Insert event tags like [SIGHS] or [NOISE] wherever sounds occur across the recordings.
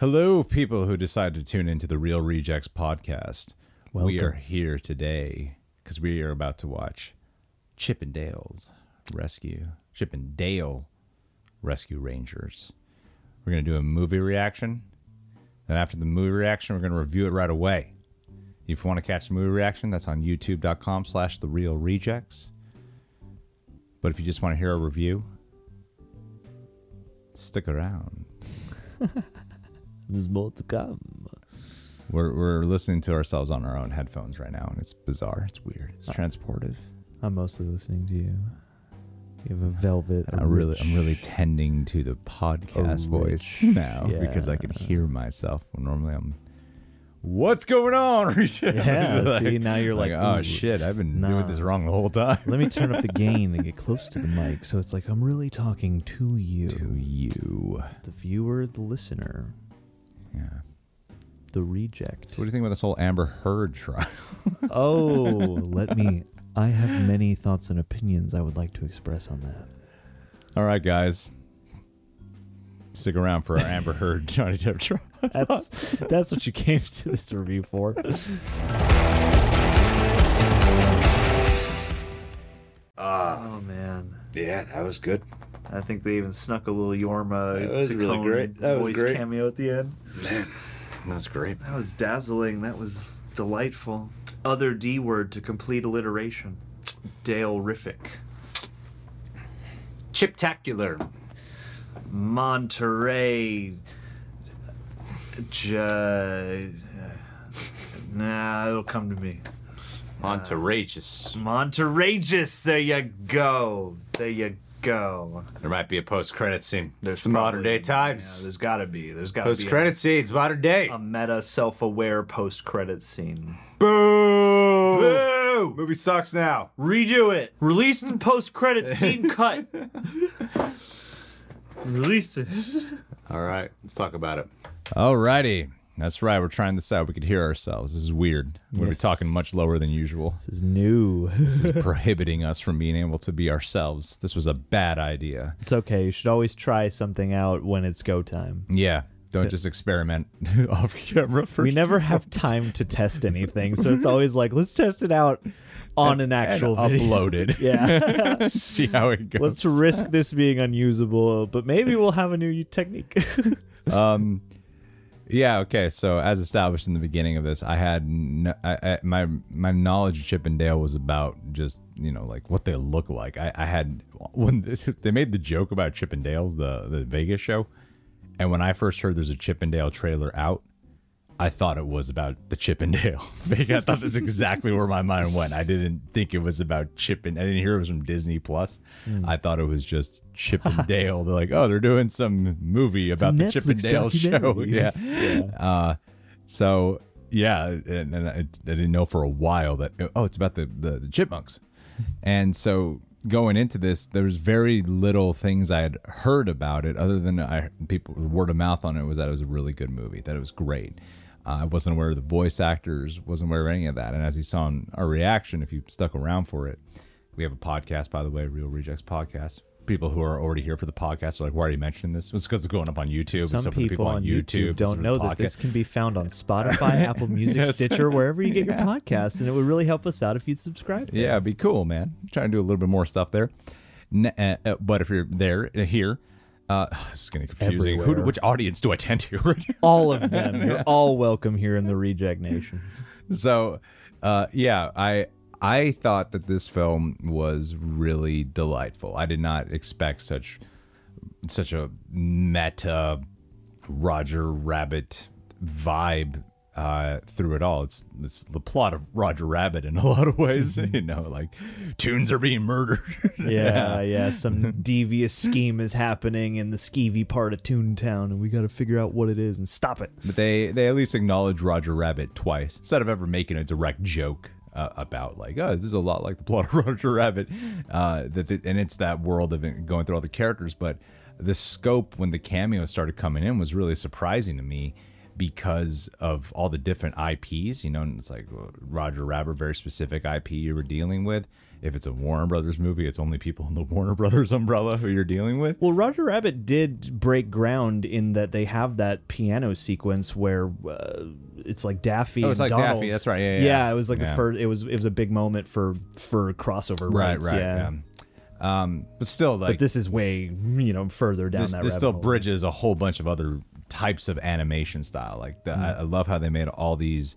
Hello, people who decide to tune into the Reel Rejects podcast. We are here today because we are about to watch Chip and Dale's Rescue, Chip and Dale Rescue Rangers. We're going to do a movie reaction. Then, after the movie reaction, we're going to review it right away. If you want to catch the movie reaction, that's on youtube.com slash the reel rejects. But if you just want to hear a review, stick around. [LAUGHS] There's more to come. We're, we're listening to ourselves on our own headphones right now, and it's bizarre. It's weird. It's uh, transportive. I'm mostly listening to you. You have a velvet. I really, I'm really tending to the podcast voice rich- [LAUGHS] now because I can hear myself. When normally I'm, what's going on? [LAUGHS] Yeah, Like- see, now you're like, oh "Ooh, shit, I've been doing this wrong the whole time. Let me turn up the [LAUGHS] gain and get close to the mic, so it's like I'm really talking to you, to you. the viewer, the listener, Yeah. the reject. So what do you think about this whole Amber Heard trial? [LAUGHS] oh, let me. I have many thoughts and opinions I would like to express on that. All right, guys. Stick around for our Amber Heard [LAUGHS] Johnny Depp trial. That's that's what you came to this review for. Ah. oh man. Yeah, that was good. I think they even snuck a little Jorma That was really Taccone great. That was voice great. cameo at the end. Man, that was great. That was dazzling. That was delightful. Other D word to complete alliteration. Dale Riffic. Chiptacular. Monterey. J. Uh, nah, it'll come to me. Uh, Monterrageous. Monterageous. There you go. There you go. There might be a post-credit scene. There's Some modern day times. Yeah, there's got to be. There's got to be. post-credit scenes, modern day. A, a meta, self-aware post-credit scene. Boo! Boo! Movie sucks now. Redo it. Release the [LAUGHS] post-credit scene cut. Release it. All right, let's talk about it. Alrighty. That's right. We're trying this out. We could hear ourselves. This is weird. We're Yes. talking much lower than usual. This is new. This is [LAUGHS] prohibiting us from being able to be ourselves. This was a bad idea. it's okay. You should always try something out when it's go time. Yeah. Don't just experiment [LAUGHS] off camera first. we never have time to test anything, so it's always like, let's test it out on an actual and video. upload it. [LAUGHS] Yeah. See how it goes. let's risk this being unusable, but maybe we'll have a new technique. um yeah okay so as established in the beginning of this i had my my knowledge of chip and dale was about just you know like what they look like. I, I had when [LAUGHS] they made the joke about chip and dale's the the vegas show and when i first heard there's a chip and dale trailer out i thought it was about the chip and dale [LAUGHS] i thought that's exactly where my mind went. I didn't think it was about chip and i didn't hear it was from disney plus. I thought it was just [LAUGHS] chip and dale they're like oh they're doing some movie about the chip and Netflix dale show. [LAUGHS] Documentary. yeah. Uh so yeah and, and I, I didn't know for a while that oh it's about the the, the chipmunks. And so going into this there was very little things i had heard about it other than i people word of mouth on it was that it was a really good movie that it was great i wasn't aware of the voice actors wasn't aware of any of that and as you saw in our reaction if you stuck around for it we have a podcast by the way reel rejects podcast people who are already here for the podcast are like why are you mentioning this it's because it's going up on youtube Some so for people on YouTube, is don't know that this can be found on [LAUGHS] Spotify, Apple Music, Yes. Stitcher, wherever you get your [LAUGHS] podcasts, and it would really help us out if you'd subscribe. Yeah, it'd be cool, man. trying to do a little bit more stuff there. Uh, uh, but if you're there uh, here, uh, [SIGHS] this is getting confusing. Who, do- Everywhere. which audience do I tend to? [LAUGHS] All of them. You're [LAUGHS] all welcome here in the Reject Nation. so, uh, yeah, I I thought that this film was really delightful. I did not expect such such a meta Roger Rabbit vibe uh, through it all. It's it's the plot of Roger Rabbit in a [LAUGHS] lot of ways. you know, like toons are being murdered. [LAUGHS] Yeah, yeah. Some [LAUGHS] devious scheme is happening in the skeevy part of Toontown, and we got to figure out what it is and stop it. But they they at least acknowledge Roger Rabbit twice instead of ever making a direct joke uh, about like, oh, this is a lot like the plot of Roger Rabbit. Uh, that the, and it's that world of going through all the characters. But the scope when the cameos started coming in was really surprising to me. Because of all the different IPs. You know, and it's like Roger Rabbit, very specific IP you were dealing with. If it's a Warner Brothers movie, it's only people in the [LAUGHS] Warner Brothers umbrella who you're dealing with. Well, Roger Rabbit did break ground in that they have that piano sequence where uh, it's like Daffy. Oh, it's and like Daffy, Donald. that's right, yeah, yeah, yeah. it was like the first. It was it was a big moment for for crossover Right, rights, right, Yeah. yeah. Um, but still, like But this is way you know further down this, this still hole. bridges a whole bunch of other types of animation style. Like the, Mm. I, I love how they made all these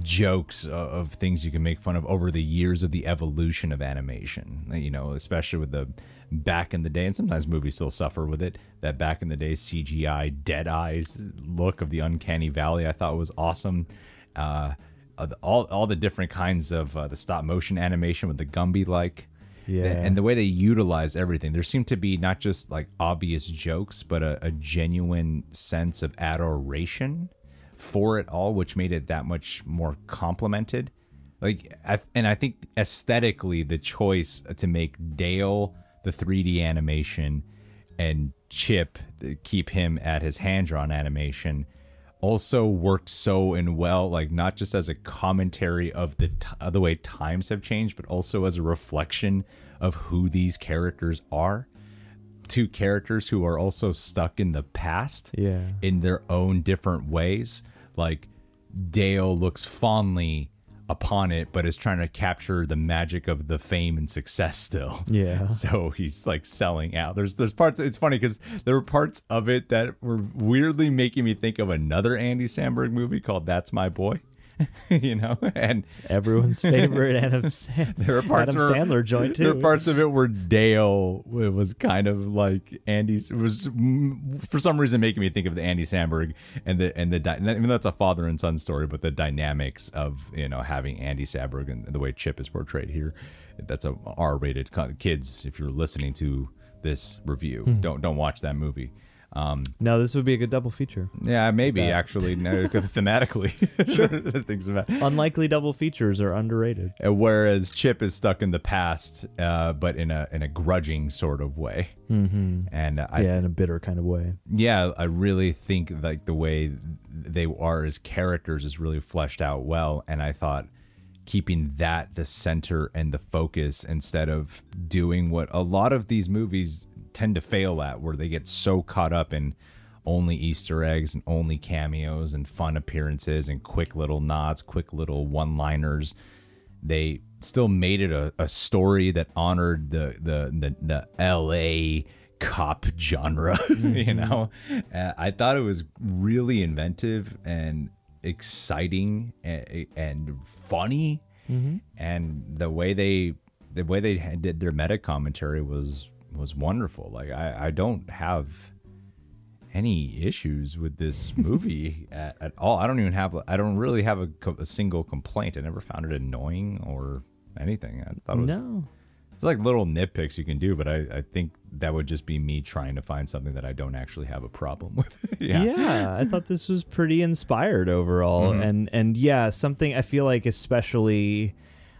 jokes of, of things you can make fun of over the years of the evolution of animation. You know, especially with the back in the day, and sometimes movies still suffer with it. That back in the day CGI dead eyes look of the uncanny valley, I thought was awesome. Uh, all all the different kinds of uh, the stop motion animation with the Gumby like. Yeah. And the way they utilize everything, there seemed to be not just like obvious jokes, but a, a genuine sense of adoration for it all, which made it that much more complimented. Like, I, and I think aesthetically, the choice to make Dale the 3D animation and Chip keep him at his hand drawn animation also worked so and well like not just as a commentary of the t- of the way times have changed but also as a reflection of who these characters are two characters who are also stuck in the past Yeah. in their own different ways like Dale looks fondly upon it but is trying to capture the magic of the fame and success still Yeah. [LAUGHS] so he's like selling out. There's there's parts. It's funny because there were parts of it that were weirdly making me think of another Andy Samberg movie called That's My Boy. [LAUGHS] you know, and Everyone's favorite [LAUGHS] Adam, Sand- there are parts Adam where, Sandler joint too. There are parts of it where Dale it was kind of like Andy's. It was mm, for some reason making me think of the Andy Samberg and the and the even though that's a father and son story, but the dynamics of you know having Andy Samberg and the way Chip is portrayed here. That's a R-rated kids. If you're listening to this review, Hmm. don't don't watch that movie. Um, no, this would be a good double feature. yeah, maybe actually no, [LAUGHS] thematically. sure, [LAUGHS] things about. Unlikely double features are underrated. Uh, Whereas Chip is stuck in the past, uh, but in a in a grudging sort of way. Mm-hmm. And uh, I, yeah, in a bitter kind of way. yeah, I really think like the way they are as characters is really fleshed out well. And I thought keeping that the center and the focus instead of doing what a lot of these movies tend to fail at, where they get so caught up in only Easter eggs and only cameos and fun appearances and quick little nods, quick little one liners. They still made it a, a story that honored the the the, the L.A. cop genre. [LAUGHS] you know, uh, I thought it was really inventive and exciting and, and funny, and the way they the way they did their meta commentary was was wonderful. Like I, I don't have any issues with this [LAUGHS] movie at, at all. I don't even have I don't really have a, a single complaint. I never found it annoying or anything. I thought it was No. it's like little nitpicks you can do, but I, I think that would just be me trying to find something that I don't actually have a problem [LAUGHS] with. yeah. yeah. I thought this was pretty inspired overall, Mm-hmm. and and yeah, something I feel like especially.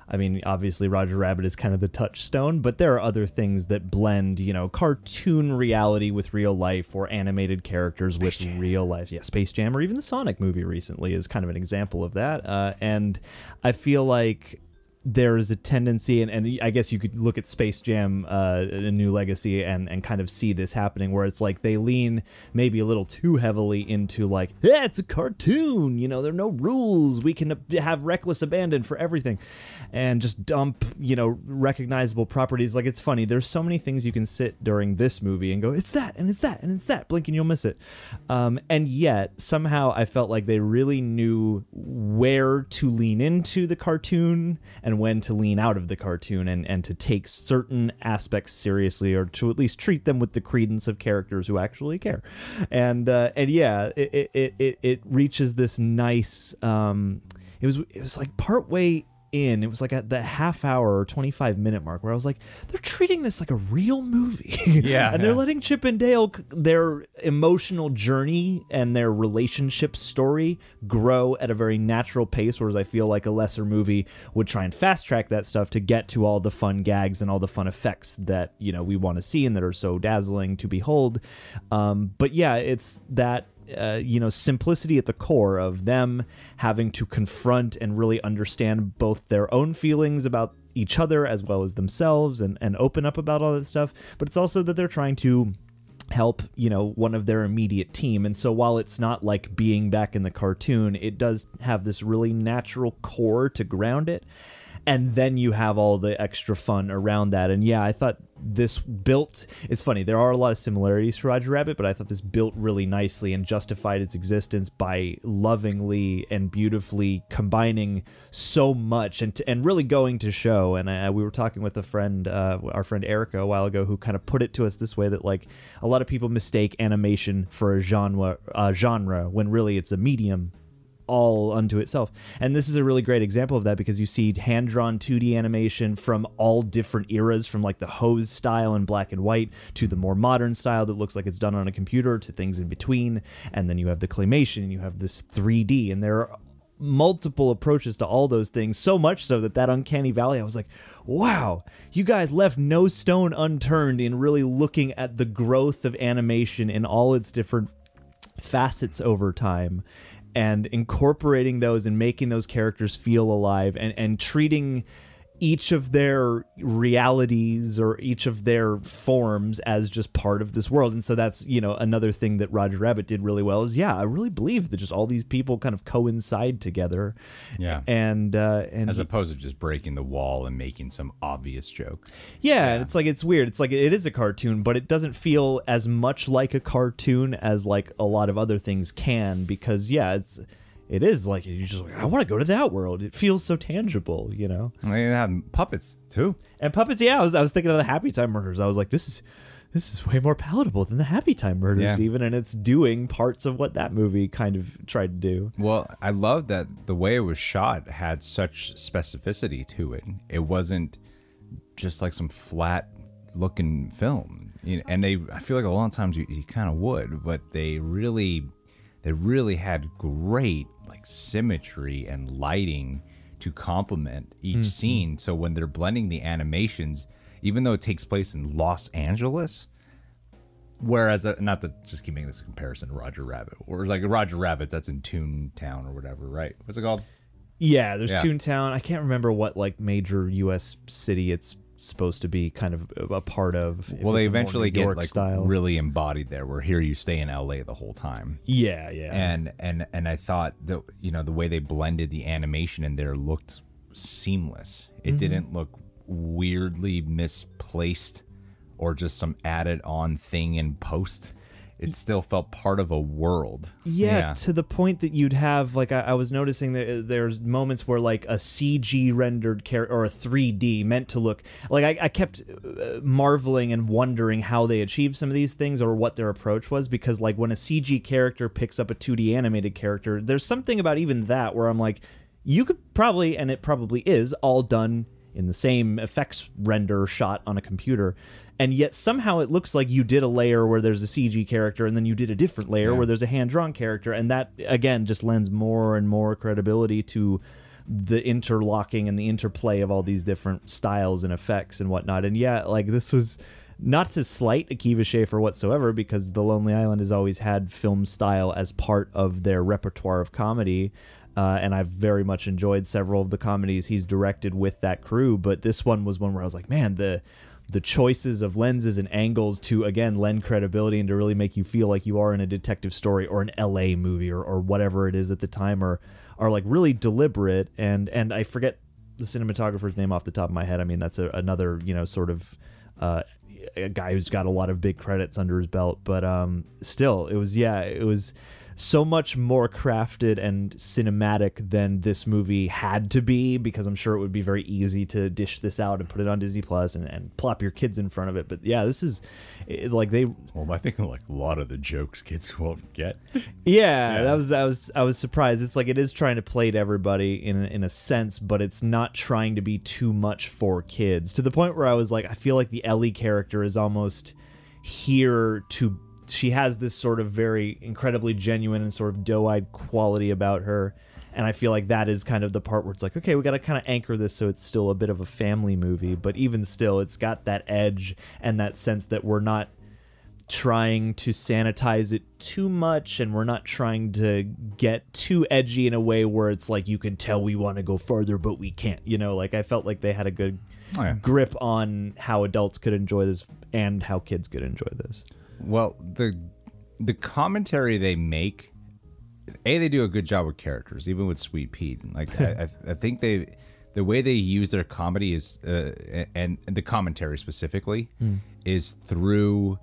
I mean, obviously, Roger Rabbit is kind of the touchstone, but there are other things that blend, you know, cartoon reality with real life or animated characters with real life. Yeah, Space Jam or even the Sonic movie recently is kind of an example of that. Uh, and I feel like there is a tendency, and, and I guess you could look at Space Jam, uh, A New Legacy, and, and kind of see this happening where it's like they lean maybe a little too heavily into like, yeah, it's a cartoon, you know, there are no rules. We can have reckless abandon for everything and just dump, you know, recognizable properties. Like it's funny, there's so many things you can sit during this movie and go, it's that, and it's that, and it's that, blink and you'll miss it. Um, and yet, somehow I felt like they really knew where to lean into the cartoon and when to lean out of the cartoon and, and to take certain aspects seriously or to at least treat them with the credence of characters who actually care. And uh, and yeah, it, it, it, it reaches this nice um it was it was like part way in it was like at the half hour or 25 minute mark where i was like they're treating this like a real movie [LAUGHS] Yeah, and they're yeah. letting chip and dale their emotional journey and their relationship story grow at a very natural pace whereas i feel like a lesser movie would try and fast track that stuff to get to all the fun gags and all the fun effects that you know we want to see and that are so dazzling to behold um, but yeah it's that uh, you know simplicity at the core of them having to confront and really understand both their own feelings about each other as well as themselves and and open up about all that stuff but it's also that they're trying to help you know one of their immediate team. And so while it's not like being back in the cartoon it does have this really natural core to ground it and then you have all the extra fun around that. And yeah i thought this built it's funny there are a lot of similarities to roger rabbit but i thought this built really nicely and justified its existence by lovingly and beautifully combining so much and and really going to show. And I, we were talking with a friend uh, our friend erica a while ago who kind of put it to us this way that like a lot of people mistake animation for a genre genre when really it's a medium all unto itself. And this is a really great example of that because you see hand drawn 2D animation from all different eras, from like the hose style in black and white to the more modern style that looks like it's done on a computer to things in between. And then you have the claymation and you have this 3D. And there are multiple approaches to all those things so much so that that uncanny valley i was like wow you guys left no stone unturned in really looking at the growth of animation in all its different facets over time and incorporating those and making those characters feel alive and, and treating each of their realities or each of their forms as just part of this world and so that's you know another thing that roger rabbit did really well is yeah i really believe that just all these people kind of coincide together Yeah. and uh and As opposed to just breaking the wall and making some obvious joke. Yeah, and it's like it's weird. It's like it is a cartoon, but it doesn't feel as much like a cartoon as like a lot of other things can because yeah, it's it is like you just like I want to go to that world. It feels so tangible, you know. And they have puppets too. And puppets, yeah, I was I was thinking of the Happy Time Murders. I was like this is this is way more palatable than the Happy Time Murders Yeah. even and it's doing parts of what that movie kind of tried to do. Well, I love that the way it was shot had such specificity to it. It wasn't just like some flat looking film. You know, and they, I feel like a lot of times you, you kind of would, but they really, they really had great symmetry and lighting to complement each scene. So when they're blending the animations, even though it takes place in Los Angeles, Whereas, uh, not to just keep making this comparison to Roger Rabbit, or like Roger Rabbit, that's in Toontown or whatever, right? What's it called? Yeah, there's Yeah. Toontown. I can't remember what like major US city it's supposed to be kind of a part of. well, they it's a more eventually get like style. really embodied there. Where here you stay in L.A. the whole time, Yeah, yeah. and and and I thought that you know the way they blended the animation in there looked seamless. It Mm-hmm. didn't look weirdly misplaced or just some added on thing in post. It still felt part of a world. Yeah, to the point that you'd have like I, I was noticing that uh, there's moments where like a CG rendered character or a 3D meant to look like I, I kept uh, marveling and wondering how they achieved some of these things or what their approach was because like when a CG character picks up a 2D animated character, there's something about even that where I'm like, you could probably and it probably is all done in the same effects render shot on a computer. And yet somehow it looks like you did a layer where there's a CG character and then you did a different layer where there's a hand drawn character. And that, again, just lends more and more credibility to the interlocking and the interplay of all these different styles and effects and whatnot. And yeah, like this was not to slight Akiva Schaffer whatsoever because The Lonely Island has always had film style as part of their repertoire of comedy. Uh, and I've very much enjoyed several of the comedies he's directed with that crew. But this one was one where I was like, man, the the choices of lenses and angles to again lend credibility and to really make you feel like you are in a detective story or an LA movie or, or whatever it is at the time are are like really deliberate and and I forget the cinematographer's name off the top of my head. I mean that's a, another you know sort of uh, a guy who's got a lot of big credits under his belt, but um, still it was yeah it was so much more crafted and cinematic than this movie had to be because I'm sure it would be very easy to dish this out and put it on Disney Plus and, and plop your kids in front of it. But yeah, this is it, like they Well, I think like a lot of the jokes kids [LAUGHS] won't get. yeah, that was I was I was surprised. It's like it is trying to play to everybody in a- in a sense, but it's not trying to be too much for kids. To the point where I was like, I feel like the Ellie character is almost here to. She has this sort of very incredibly genuine and sort of doe-eyed quality about her, and I feel like that is kind of the part where it's like, okay, we got to kind of anchor this so it's still a bit of a family movie, but even still, it's got that edge and that sense that we're not trying to sanitize it too much and we're not trying to get too edgy in a way where it's like you can tell we want to go further but we can't you know? Like i felt like they had a good Oh, yeah. grip on how adults could enjoy this and how kids could enjoy this Well, the the commentary they make, a they do a good job with characters, even with Sweet Pete. Like I, [LAUGHS] I, I think they, the way they use their comedy is, uh, and, and the commentary specifically, hmm. is through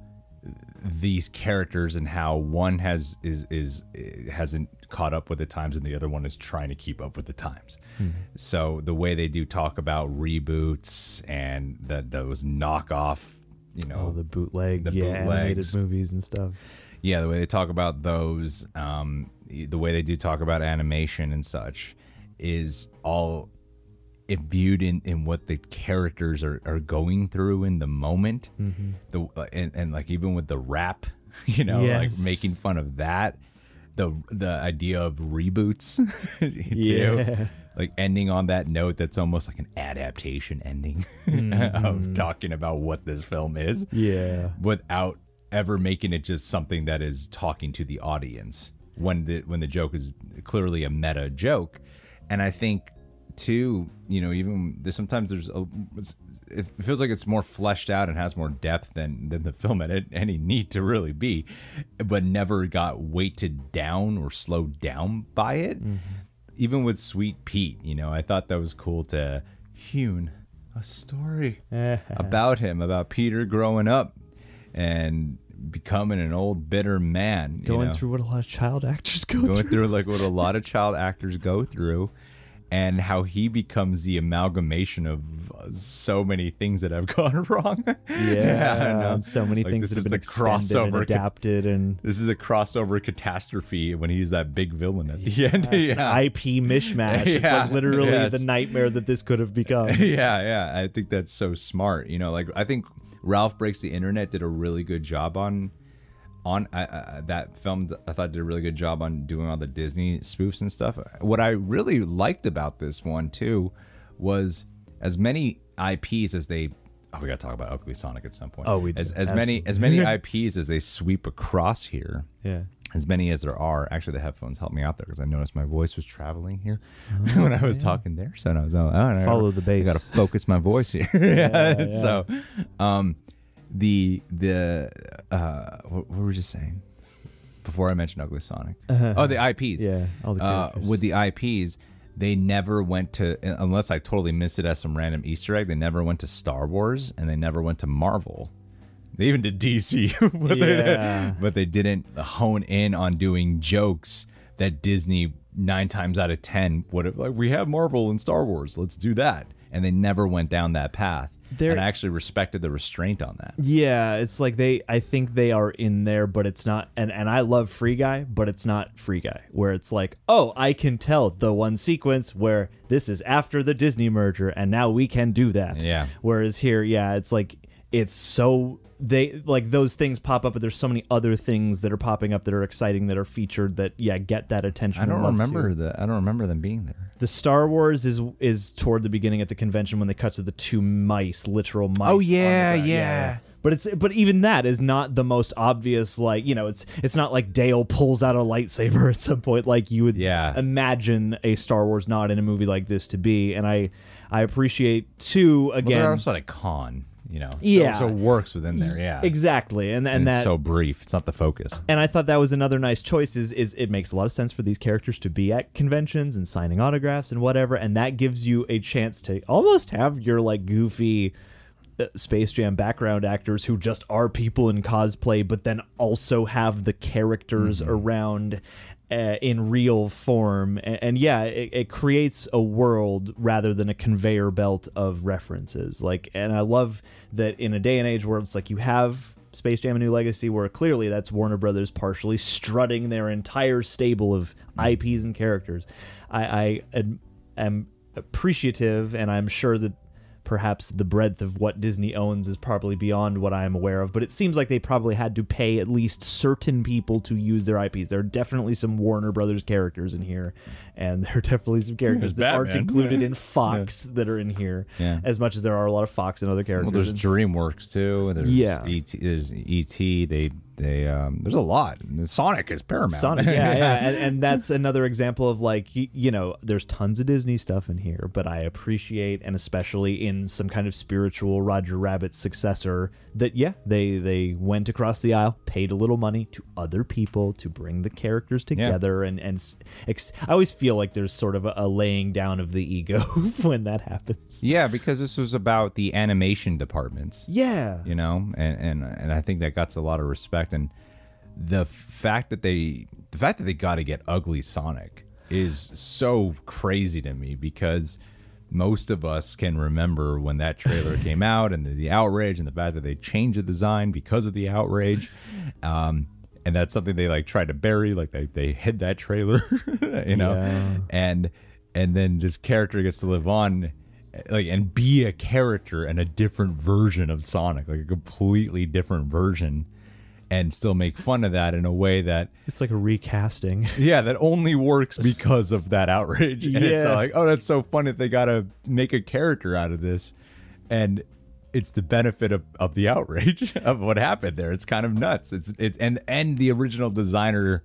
these characters and how one has is is uh, hasn't caught up with the times and the other one is trying to keep up with the times. Hmm. So the way they do talk about reboots and that those knockoff, you know, all the bootleg the yeah animated movies and stuff yeah, the way they talk about those, um, the way they do talk about animation and such, is all imbued in, in what the characters are, are going through in the moment. Mm-hmm. The and, and like even with the rap, [LAUGHS] you know, Yes. like making fun of that. The the idea of reboots, [LAUGHS] too. Yeah. Like ending on that note, that's almost like an adaptation ending [LAUGHS] Mm-hmm. of talking about what this film is yeah. without ever making it just something that is talking to the audience when the when the joke is clearly a meta joke. And i think too you know even there's sometimes there's a it's- it feels like it's more fleshed out and has more depth than than the film had any need to really be but never got weighted down or slowed down by it even with sweet pete you know i thought that was cool to hewn a story [LAUGHS] about him, about Peter growing up and becoming an old bitter man. you going know? through what a lot of child actors go through. going through through like what a lot of child actors go through and how he becomes the amalgamation of uh, so many things that have [LAUGHS] gone wrong. [LAUGHS] yeah, I know. and so many Like, things that have been and crossover cat- adapted and This is a crossover catastrophe when he's that big villain at the end. [LAUGHS] It's yeah. IP mishmash. It's Yeah, like literally yes. the nightmare that this could have become. yeah, yeah. I think that's so smart. You know, like I think Ralph Breaks the Internet did a really good job on on uh, uh, that film. I thought did a really good job on doing all the Disney spoofs and stuff. What I really liked about this one too was as many IPs as they. Oh, we got to talk about Ugly Sonic at some point. Oh, we do. as as many as many IPs as they sweep across here Yeah. as many as there are. Actually, the headphones helped me out there because I noticed my voice was traveling here [LAUGHS] when I was talking there. So I was, oh, I Follow the bass. I got to focus my voice here. [LAUGHS] yeah, So, um, the the uh, what, what were we just saying before I mentioned Ugly Sonic? Oh, the IPs. Yeah, all the uh, characters. with the IPs. They never went to, unless I totally missed it as some random Easter egg. They never went to Star Wars and they never went to Marvel. They even did DC, [LAUGHS] but, Yeah. they, but they didn't hone in on doing jokes that Disney nine times out of ten would have like. We have Marvel and Star Wars, let's do that, and they never went down that path. There- and I actually respected the restraint on that. Yeah, it's like they I think they are in there, but it's not and, and I love Free Guy, but it's not Free Guy, where it's like, oh, I can tell the one sequence where this is after the Disney merger and now we can do that. Yeah. Whereas here, yeah, it's like it's so they like those things pop up, but there's so many other things that are popping up that are exciting that are featured that yeah get that attention. I don't remember too. the. I don't remember them being there. The Star Wars is is toward the beginning at the convention when they cut to the two mice, literal mice. Oh, the yeah, yeah. But it's but even that is not the most obvious. Like you know, it's it's not like Dale pulls out a lightsaber [LAUGHS] at some point like you would Yeah. imagine a Star Wars nod in a movie like this to be. And I I appreciate too Well, again they're also at a con, you know. Yeah. So, it works within there. Yeah. exactly, and and, And that so brief. It's not the focus. and I thought that was another nice choice. Is is it makes a lot of sense for these characters to be at conventions and signing autographs and whatever, and that gives you a chance to almost have your like goofy uh, Space Jam background actors who just are people in cosplay, but then also have the characters around. Uh, in real form, and, and yeah, it, it creates a world rather than a conveyor belt of references. Like, and I love that in a day and age where it's like you have Space Jam: A New Legacy, where clearly that's Warner Brothers partially strutting their entire stable of IPs and characters. I, I am appreciative, and I'm sure that perhaps the breadth of what Disney owns is probably beyond what I am aware of. But it seems like they probably had to pay at least certain people to use their IPs. There are definitely some Warner Brothers characters in here, and there are definitely some characters that aren't Batman. included in Fox that are in here. Yeah. As much as there are a lot of Fox and other characters. Well, there's DreamWorks too. There's Yeah. ET, there's ET. They they um, there's a lot. Sonic is paramount. Sonic, yeah, [LAUGHS] yeah, and, and that's another example of like you know, there's tons of Disney stuff in here, but I appreciate and especially in some kind of spiritual Roger Rabbit successor that yeah, they they went across the aisle, paid a little money to other people to bring the characters together, and and ex- I always feel like there's sort of a, a laying down of the ego [LAUGHS] when that happens. yeah, because this was about the animation departments. Yeah, you know and and and i think that got a lot of respect and the fact that they the fact that they got to get ugly sonic is so crazy to me because most of us can remember when that trailer came [LAUGHS] out and the, the outrage and the fact that they changed the design because of the outrage. [LAUGHS] Um and that's something they like tried to bury like they, they hid that trailer [LAUGHS] you know? Yeah. and and then this character gets to live on like and be a character and a different version of Sonic, like a completely different version, and still make fun of that in a way that it's like a recasting. [LAUGHS] yeah, that only works because of that outrage. [LAUGHS] And it's like, oh, that's so funny that they gotta make a character out of this. And it's the benefit of, of the outrage [LAUGHS] of what happened there. It's kind of nuts. It's it and and the original designer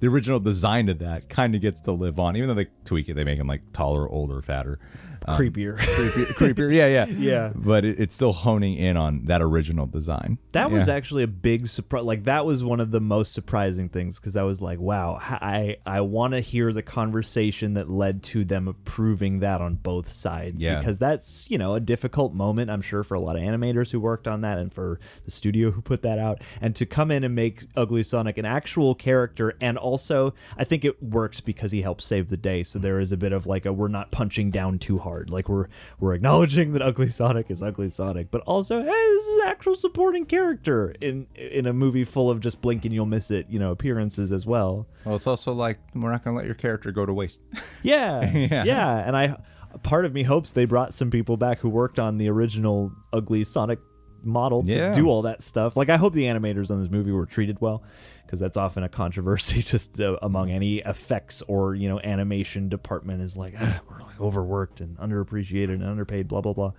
the original design of that kind of gets to live on, even though they tweak it, they make him like taller, older, fatter. Um, Creepier. [LAUGHS] creepier, creepier. Yeah, yeah, [LAUGHS] Yeah. But it, it's still honing in on that original design. That was actually a big surprise. Like that was one of the most surprising things because I was like, "Wow, I I want to hear the conversation that led to them approving that on both sides." Yeah. because that's you know a difficult moment. I'm sure for a lot of animators who worked on that and for the studio who put that out, and to come in and make Ugly Sonic an actual character, and also I think it works because he helped save the day. So there is a bit of like a we're not punching down too hard. Like we're we're acknowledging that Ugly Sonic is Ugly Sonic, but also hey, this is an actual supporting character in in a movie full of just blink and you'll miss it, you know, appearances as well. Well, it's also like we're not gonna let your character go to waste. [LAUGHS] Yeah, [LAUGHS] Yeah. yeah, and I part of me hopes they brought some people back who worked on the original Ugly Sonic model to Yeah. do all that stuff. Like I hope the animators on this movie were treated well because that's often a controversy [LAUGHS] just uh, among any effects or, you know, animation department is like ah, we're like overworked and underappreciated and underpaid blah blah blah.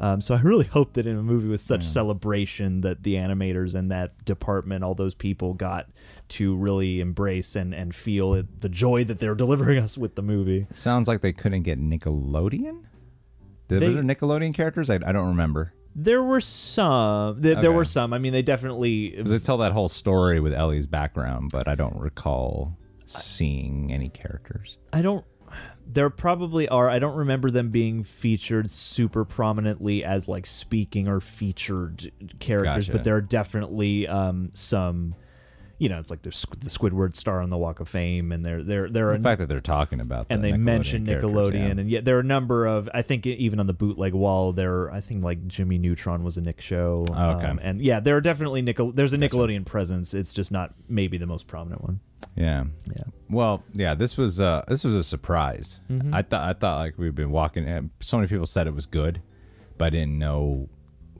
Um, so I really hope that in a movie with such celebration that the animators and that department, all those people got to really embrace and, and feel it, the joy that they're delivering [LAUGHS] us with the movie. Sounds like they couldn't get Nickelodeon. Did, They- was there Nickelodeon characters? I, I don't remember. There were some. Th- There Okay. were some. I mean, they definitely. They tell that whole story with Ellie's background, but I don't recall seeing any characters. I don't. There probably are. I don't remember them being featured super prominently as like speaking or featured characters, Gotcha. but there are definitely um, some. You know, it's like there's the Squidward star on the Walk of Fame, and there there there are The fact that they're talking about and the they Nickelodeon mention Nickelodeon, yeah. and yet there are a number of. I think even on the bootleg wall, there. I think like Jimmy Neutron was a Nick show. Oh, okay. um, and yeah, there are definitely Nickel. There's a Nickelodeon presence. It's just not maybe the most prominent one. yeah. Yeah. Well, yeah, this was uh this was a surprise. Mm-hmm. I thought I thought like we've been walking. and So many people said it was good, but I didn't know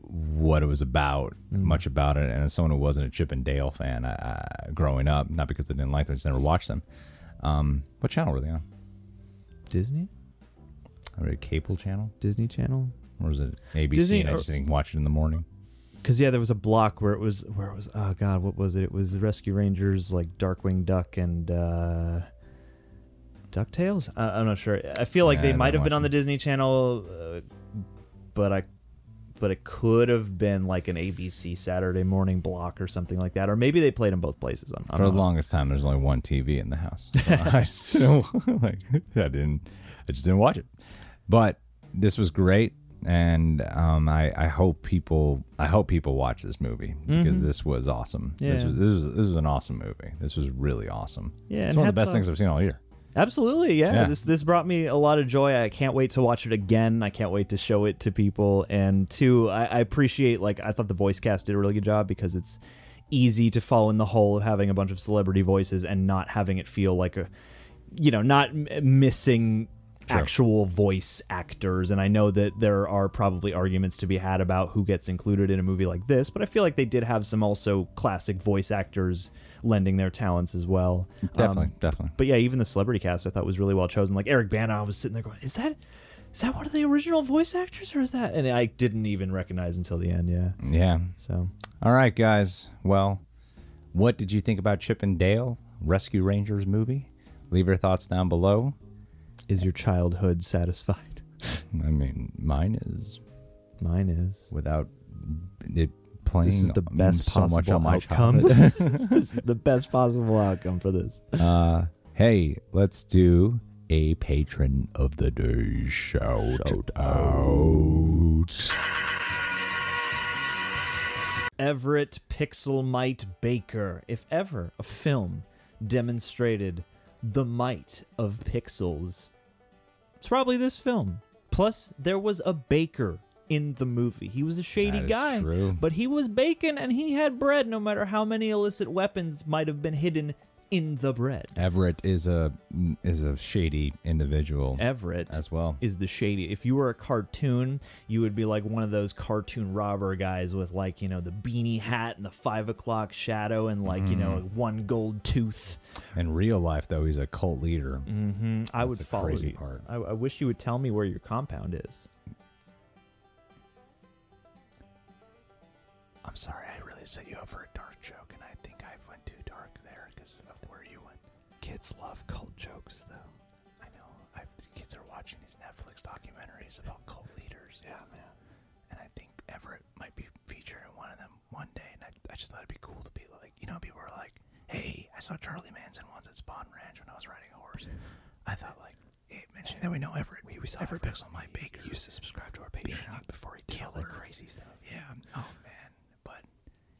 what it was about, Mm. much about it. And as someone who wasn't a Chip and Dale fan, I, I, growing up, not because I didn't like them, I just never watched them. Um, what channel were they on? Disney, they a cable channel, Disney Channel. or was it ABC? Disney and I or- just didn't watch it in the morning. Because yeah, there was a block where it was where it was. Oh God, what was it? It was Rescue Rangers, like Darkwing Duck and uh, Ducktales. I, I'm not sure. I feel like Yeah, they I might have been on the. Disney Channel, uh, but I. But it could have been like an ABC Saturday morning block or something like that, or maybe they played in both places. I'm, For the longest time, there's only one TV in the house. [LAUGHS] So I still [LAUGHS] like I didn't. I just didn't watch it. But this was great, and um, I I hope people I hope people watch this movie because this was awesome. This Mm-hmm. Yeah. was this was this was an awesome movie. This was really awesome. Yeah, it's one of the best things I've seen all year. Absolutely, yeah. Yeah. This this brought me a lot of joy. I can't wait to watch it again. I can't wait to show it to people. And two, I, I appreciate like I thought the voice cast did a really good job because it's easy to fall in the hole of having a bunch of celebrity voices and not having it feel like a, you know, not m- missing Sure. actual voice actors. And I know that there are probably arguments to be had about who gets included in a movie like this, but I feel like they did have some also classic voice actors lending their talents as well. Definitely, Um, definitely. but yeah, even the celebrity cast I thought was really well chosen. Like Eric Bana, I was sitting there going, "Is that is that one of the original voice actors, or is that?" And I didn't even recognize until the end. Yeah. Yeah. So All right, guys. Well, What did you think about Chip and Dale Rescue Rangers movie? Leave your thoughts down below. Is your childhood satisfied? [LAUGHS] I mean, mine is Mine is. without it playing This is the best so possible much on my outcome. childhood. [LAUGHS] [LAUGHS] this is the best possible outcome for this. uh, hey, let's do a patron of the day shout, out. Everett Pixelmite Baker. If ever a film demonstrated the might of pixels, it's probably this film. Plus, there was a baker in the movie. He was a shady guy, true. but he was bacon and he had bread, no matter how many illicit weapons might have been hidden in the bread. Everett is a is a shady individual Everett as well. is the shady. If you were a cartoon, you would be like one of those cartoon robber guys with like you know the beanie hat and the five o'clock shadow and like you know Mm. one gold tooth. In real life, though, he's a cult leader. Mm-hmm. I would follow you. part. I, I wish you would tell me where your compound is. I'm sorry, I really set you up for Kids love cult jokes though. I know. I, kids are watching these Netflix documentaries about cult leaders. Yeah, man. And I think Everett might be featured in one of them one day. And I, I just thought it'd be cool to be like, you know, people are like, hey, I saw Charlie Manson once at Spahn Ranch when I was riding a horse. I thought, like, hey, mentioning that we know Everett. We, we saw Everett Pixel My Baker. used to subscribe to our Patreon before he killed all that crazy stuff. Yeah. Oh, man. But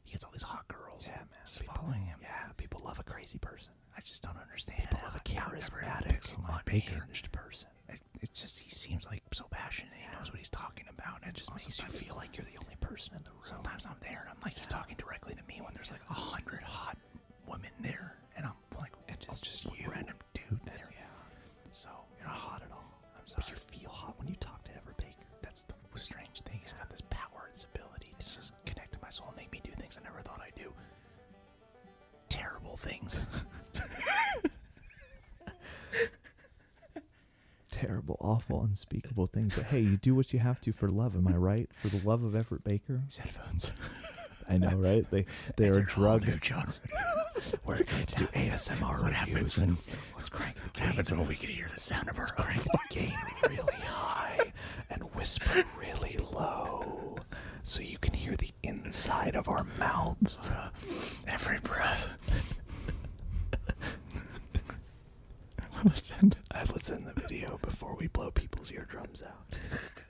he gets all these hot girls. Yeah, man. Just following him. Yeah, people love a crazy person. I just don't understand. People love a charismatic, Baker person. It, it's just he seems like so passionate. He knows what he's talking about, and it just makes you feel like you're the only person in the room. Sometimes I'm there, and I'm like, he's talking directly to me when there's like a hundred hot women there, and I'm like, and it's just you, random dude there. Yeah. So you're not hot at all. I'm sorry. But you feel hot when you talk to Everett Baker. That's the strange thing. He's got this power, this ability to just connect to my soul and make me do things I never thought I'd do. Terrible things. Terrible, awful, unspeakable things. But hey, you do what you have to for love. Am I right? For the love of Everett Baker. These headphones. I know, right? They they It's are a a whole drug. [LAUGHS] We're going to do ASMR What happens when Let's crank the what gain, happens when we can hear the sound of our own crank the voice? gain really high and whisper really low so you can hear the inside of our mouths. Every breath. [LAUGHS] Let's end it. Let's end the video before we blow people's eardrums out. [LAUGHS]